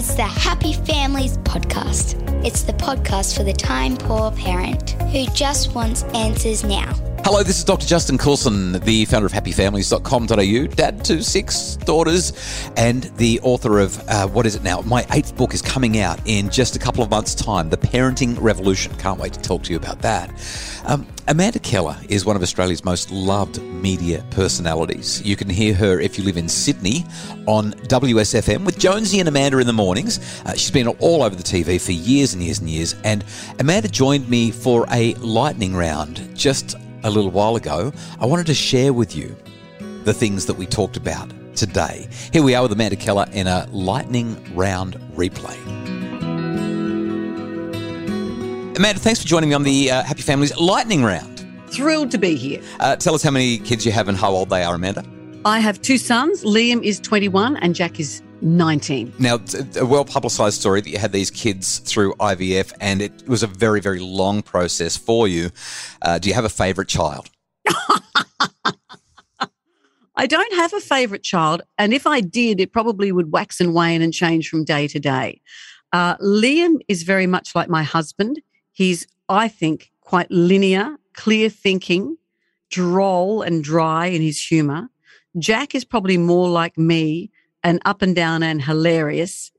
It's the Happy Families Podcast. It's the podcast for the time poor parent who just wants answers now. Hello, this is Dr. Justin Coulson, the founder of happyfamilies.com.au, dad to six daughters, and the author of uh, what is it now? My eighth book is coming out in just a couple of months' time The Parenting Revolution. Can't wait to talk to you about that. Um, Amanda Keller is one of Australia's most loved media personalities. You can hear her if you live in Sydney on WSFM with Jonesy and Amanda in the mornings. Uh, she's been all over the TV for years and years and years, and Amanda joined me for a lightning round just a little while ago, I wanted to share with you the things that we talked about today. Here we are with Amanda Keller in a lightning round replay. Amanda, thanks for joining me on the uh, Happy Families Lightning Round. Thrilled to be here. Uh, tell us how many kids you have and how old they are, Amanda. I have two sons. Liam is 21 and Jack is 19. Now, a well publicized story that you had these kids through IVF, and it was a very, very long process for you. Uh, do you have a favorite child? I don't have a favorite child. And if I did, it probably would wax and wane and change from day to day. Uh, Liam is very much like my husband. He's, I think, quite linear, clear thinking, droll and dry in his humor. Jack is probably more like me and up and down and hilarious.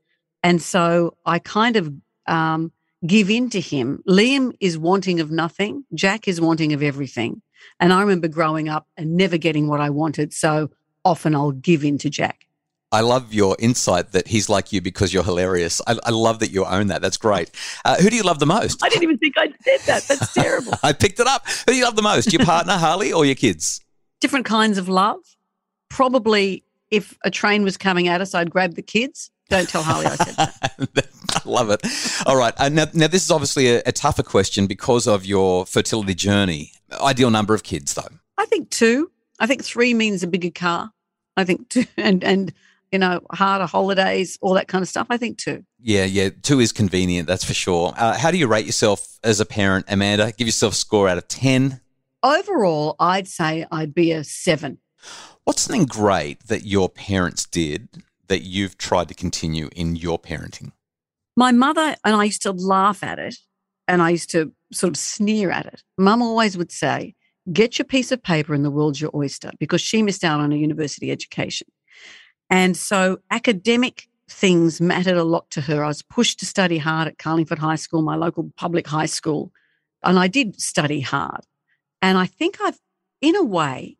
And so I kind of um, give in to him. Liam is wanting of nothing. Jack is wanting of everything. And I remember growing up and never getting what I wanted. So often I'll give in to Jack. I love your insight that he's like you because you're hilarious. I, I love that you own that. That's great. Uh, who do you love the most? I didn't even think I said that. That's terrible. I picked it up. Who do you love the most? Your partner, Harley, or your kids? Different kinds of love. Probably if a train was coming at us, I'd grab the kids. Don't tell Harley I said that. I love it. All right. Uh, now, now, this is obviously a, a tougher question because of your fertility journey. Ideal number of kids, though? I think two. I think three means a bigger car. I think two, and and you know harder holidays, all that kind of stuff. I think two. Yeah, yeah, two is convenient. That's for sure. Uh, how do you rate yourself as a parent, Amanda? Give yourself a score out of ten. Overall, I'd say I'd be a seven. What's something great that your parents did that you've tried to continue in your parenting? My mother and I used to laugh at it and I used to sort of sneer at it. Mum always would say, Get your piece of paper and the world's your oyster because she missed out on a university education. And so academic things mattered a lot to her. I was pushed to study hard at Carlingford High School, my local public high school. And I did study hard. And I think I've, in a way,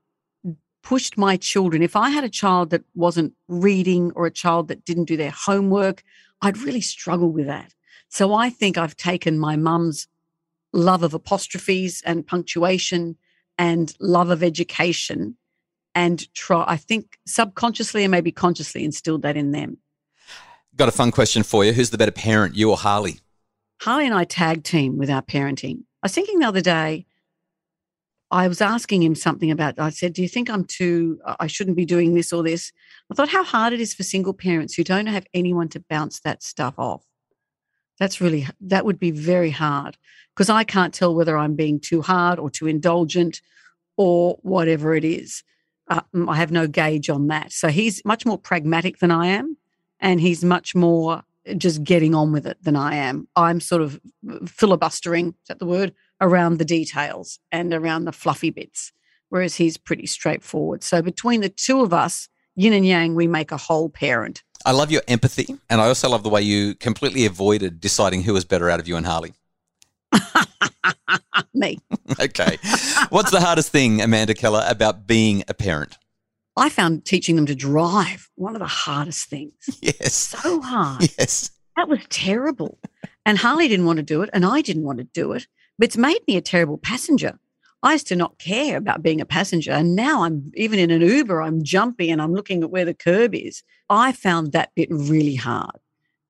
pushed my children. If I had a child that wasn't reading or a child that didn't do their homework, I'd really struggle with that. So I think I've taken my mum's love of apostrophes and punctuation and love of education and try, I think subconsciously and maybe consciously instilled that in them. Got a fun question for you. Who's the better parent, you or Harley? Harley and I tag team with our parenting. I was thinking the other day, I was asking him something about, I said, Do you think I'm too, I shouldn't be doing this or this? I thought how hard it is for single parents who don't have anyone to bounce that stuff off. That's really, that would be very hard because I can't tell whether I'm being too hard or too indulgent or whatever it is. Uh, mm, I have no gauge on that. So he's much more pragmatic than I am. And he's much more eh, just getting on with it than I am. I'm sort of mm, filibustering, is that the word? Around the details and around the fluffy bits, whereas he's pretty straightforward. So between the two of us, yin and yang, we make a whole parent. I love your empathy. And I also love the way you completely avoided deciding who was better out of you and Harley. Me. okay. What's the hardest thing, Amanda Keller, about being a parent? I found teaching them to drive one of the hardest things. Yes. So hard. Yes. That was terrible. And Harley didn't want to do it, and I didn't want to do it. But it's made me a terrible passenger. I used to not care about being a passenger. And now I'm even in an Uber, I'm jumpy and I'm looking at where the curb is. I found that bit really hard.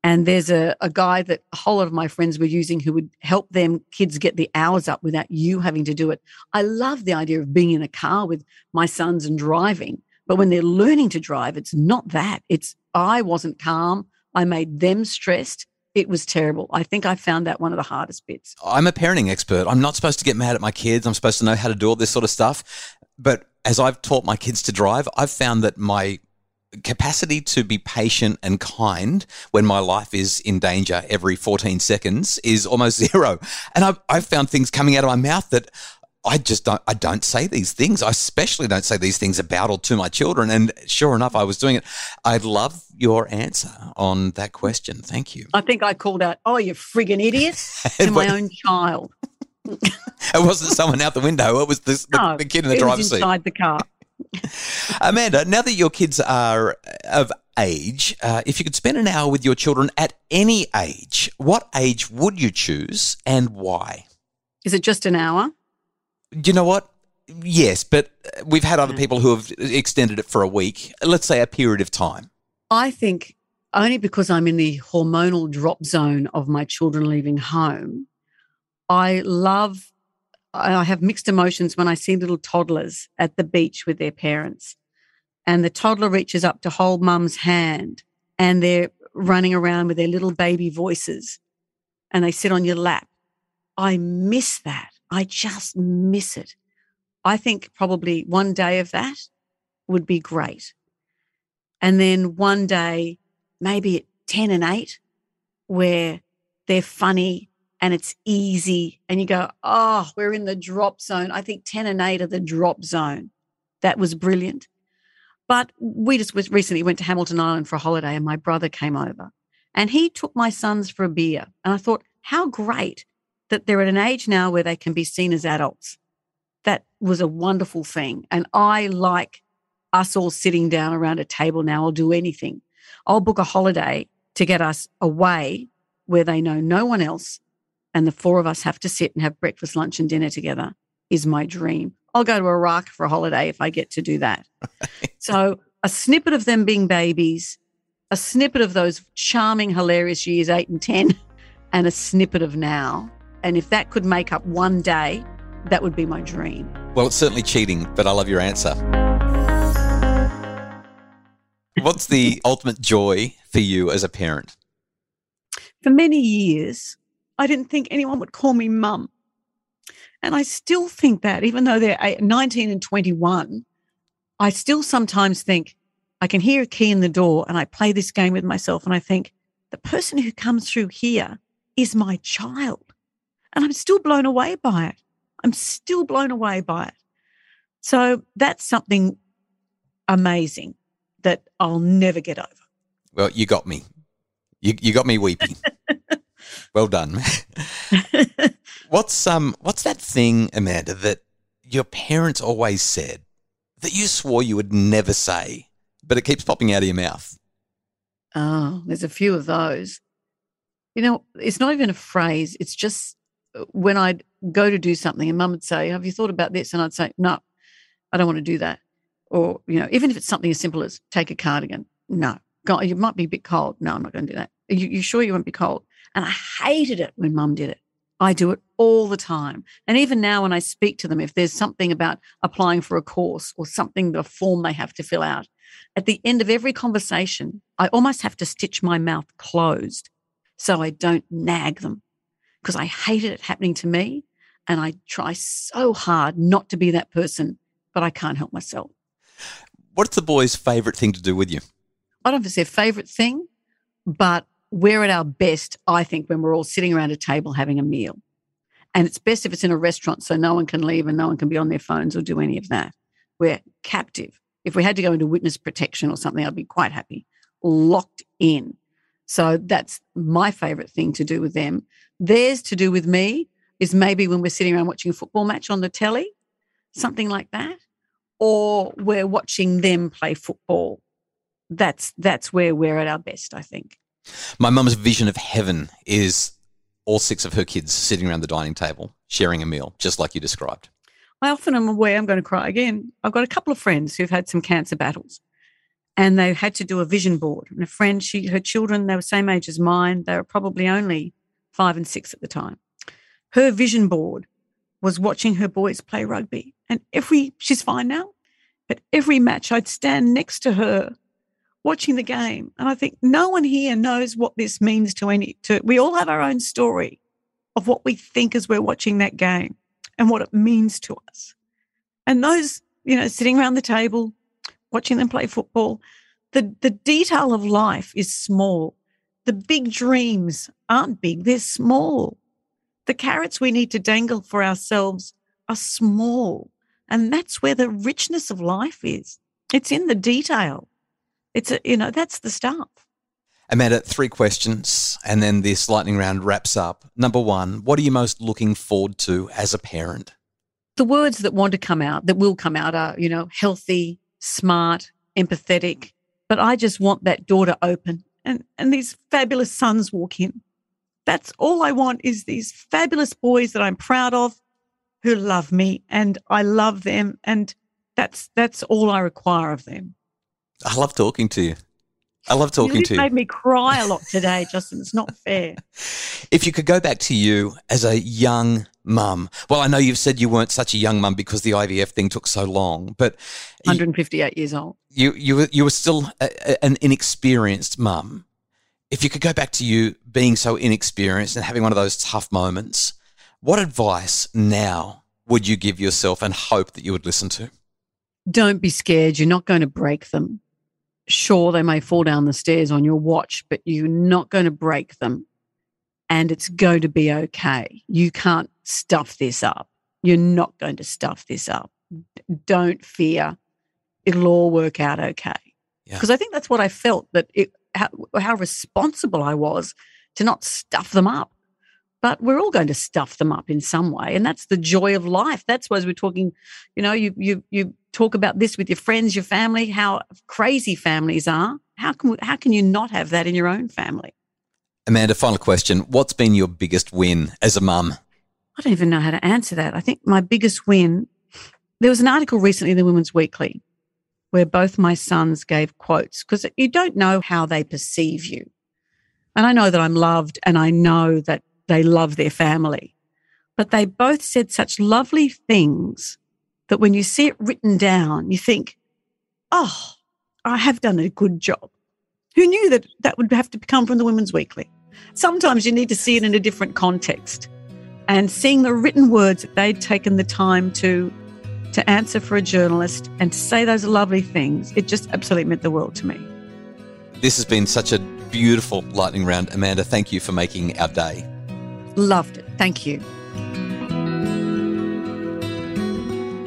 And there's a, a guy that a whole lot of my friends were using who would help them kids get the hours up without you having to do it. I love the idea of being in a car with my sons and driving. But when they're learning to drive, it's not that. It's I wasn't calm. I made them stressed. It was terrible. I think I found that one of the hardest bits. I'm a parenting expert. I'm not supposed to get mad at my kids. I'm supposed to know how to do all this sort of stuff. But as I've taught my kids to drive, I've found that my capacity to be patient and kind when my life is in danger every 14 seconds is almost zero. And I've, I've found things coming out of my mouth that I just don't I don't say these things. I especially don't say these things about or to my children. And sure enough, I was doing it. I love your answer on that question. Thank you. I think I called out, "Oh, you friggin' idiot!" to my own child. it wasn't someone out the window. It was this, the, No, the kid in the it driver's was seat. inside the car. Amanda, now that your kids are of age, uh, if you could spend an hour with your children at any age, what age would you choose and why? Is it just an hour? You know what? Yes, but we've had other mm. people who have extended it for a week, let's say a period of time. I think only because I'm in the hormonal drop zone of my children leaving home, I love, I have mixed emotions when I see little toddlers at the beach with their parents. And the toddler reaches up to hold mum's hand and they're running around with their little baby voices and they sit on your lap. I miss that. I just miss it. I think probably one day of that would be great. And then one day, maybe at 10 and 8, where they're funny and it's easy, and you go, oh, we're in the drop zone. I think 10 and 8 are the drop zone. That was brilliant. But we just recently went to Hamilton Island for a holiday, and my brother came over and he took my sons for a beer. And I thought, how great that they're at an age now where they can be seen as adults. That was a wonderful thing. And I like us all sitting down around a table now. I'll do anything. I'll book a holiday to get us away where they know no one else. And the four of us have to sit and have breakfast, lunch, and dinner together is my dream. I'll go to Iraq for a holiday if I get to do that. So, a snippet of them being babies, a snippet of those charming, hilarious years, eight and 10, and a snippet of now. And if that could make up one day, that would be my dream. Well, it's certainly cheating, but I love your answer. What's the ultimate joy for you as a parent? For many years, I didn't think anyone would call me mum. And I still think that, even though they're 19 and 21, I still sometimes think I can hear a key in the door and I play this game with myself and I think the person who comes through here is my child. And I'm still blown away by it. I'm still blown away by it. So that's something amazing that I'll never get over. Well, you got me. You, you got me weeping. well done. what's um what's that thing, Amanda, that your parents always said that you swore you would never say, but it keeps popping out of your mouth? Oh, there's a few of those. You know, it's not even a phrase. It's just when I'd go to do something and mum would say, Have you thought about this? And I'd say, No, I don't want to do that. Or, you know, even if it's something as simple as take a cardigan, no. God, you might be a bit cold. No, I'm not going to do that. Are you, you sure you won't be cold? And I hated it when mum did it. I do it all the time. And even now, when I speak to them, if there's something about applying for a course or something, the form they have to fill out, at the end of every conversation, I almost have to stitch my mouth closed so I don't nag them because I hated it happening to me. And I try so hard not to be that person, but I can't help myself. What's the boys' favourite thing to do with you? I don't know if it's their favorite thing, but we're at our best, I think, when we're all sitting around a table having a meal. And it's best if it's in a restaurant so no one can leave and no one can be on their phones or do any of that. We're captive. If we had to go into witness protection or something, I'd be quite happy. Locked in. So that's my favorite thing to do with them. Theirs to do with me is maybe when we're sitting around watching a football match on the telly, something like that, or we're watching them play football. That's that's where we're at our best, I think. My mum's vision of heaven is all six of her kids sitting around the dining table sharing a meal, just like you described. I often am aware I'm going to cry again. I've got a couple of friends who've had some cancer battles and they had to do a vision board. And a friend, she her children, they were same age as mine. They were probably only five and six at the time. Her vision board was watching her boys play rugby. And every she's fine now, but every match I'd stand next to her watching the game. And I think no one here knows what this means to any to we all have our own story of what we think as we're watching that game and what it means to us. And those, you know, sitting around the table, watching them play football, The, the detail of life is small. The big dreams aren't big, they're small. The carrots we need to dangle for ourselves are small. And that's where the richness of life is. It's in the detail. It's, a, you know, that's the stuff. Amanda, three questions, and then this lightning round wraps up. Number one, what are you most looking forward to as a parent? The words that want to come out, that will come out, are, you know, healthy, smart, empathetic. But I just want that door to open and, and these fabulous sons walk in. That's all I want is these fabulous boys that I'm proud of who love me and I love them. And that's that's all I require of them. I love talking to you. I love talking to you to you. made me cry a lot today, Justin. It's not fair. If you could go back to you as a young mum, well, I know you've said you weren't such a young mum because the IVF thing took so long, but 158 years old. You you were you were still a, a, an inexperienced mum. If you could go back to you being so inexperienced and having one of those tough moments, what advice now would you give yourself and hope that you would listen to? Don't be scared. You're not going to break them sure they may fall down the stairs on your watch, but you're not going to break them and it's going to be okay. You can't stuff this up. You're not going to stuff this up. Don't fear. It'll all work out okay. Because yeah. I think that's what I felt that it, how, how responsible I was to not stuff them up but we're all going to stuff them up in some way and that's the joy of life that's why we're talking you know you you you talk about this with your friends your family how crazy families are how can how can you not have that in your own family amanda final question what's been your biggest win as a mum i don't even know how to answer that i think my biggest win there was an article recently in the women's weekly where both my sons gave quotes because you don't know how they perceive you and I know that I'm loved and I know that they love their family. But they both said such lovely things that when you see it written down, you think, oh, I have done a good job. Who knew that that would have to come from the Women's Weekly? Sometimes you need to see it in a different context. And seeing the written words that they'd taken the time to to answer for a journalist and to say those lovely things, it just absolutely meant the world to me. This has been such a beautiful lightning round. Amanda, thank you for making our day. Loved it. Thank you.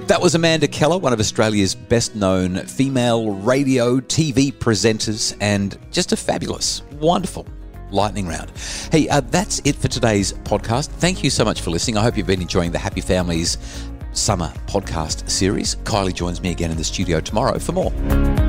That was Amanda Keller, one of Australia's best known female radio TV presenters, and just a fabulous, wonderful lightning round. Hey, uh, that's it for today's podcast. Thank you so much for listening. I hope you've been enjoying the Happy Families summer podcast series. Kylie joins me again in the studio tomorrow for more.